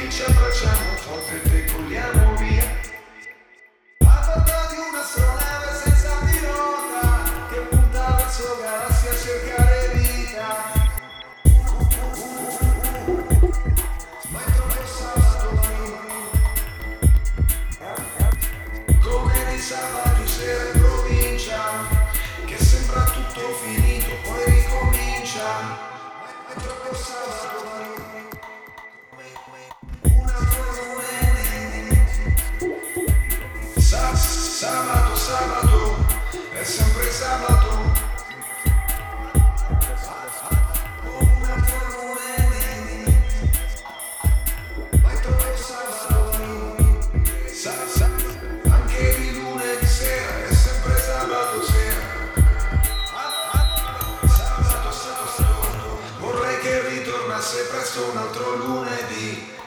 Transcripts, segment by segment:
che ci abbracciamo forte e decolliamo via. A bordo di un'astronave senza pilota Che punta verso galassie a cercare vita. Sabato sera in provincia Che sembra tutto finito poi ricomincia. Ma è troppo sabato ritornasse presto un altro lunedì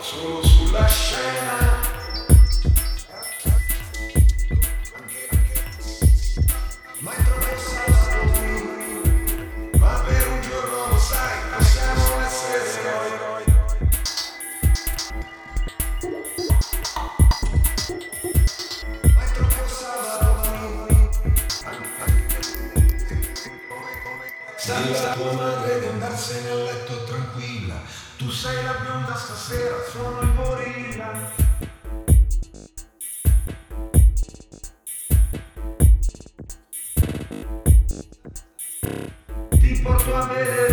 bozzolo sulla scena mai troppo sabato. Ma per un giorno sai, possiamo essere eroi Mai troppo sabato. Sai la tua madre di andarsene a letto tranquilla. Tu sei la bionda stasera, sono il gorilla. Ti porto a vedere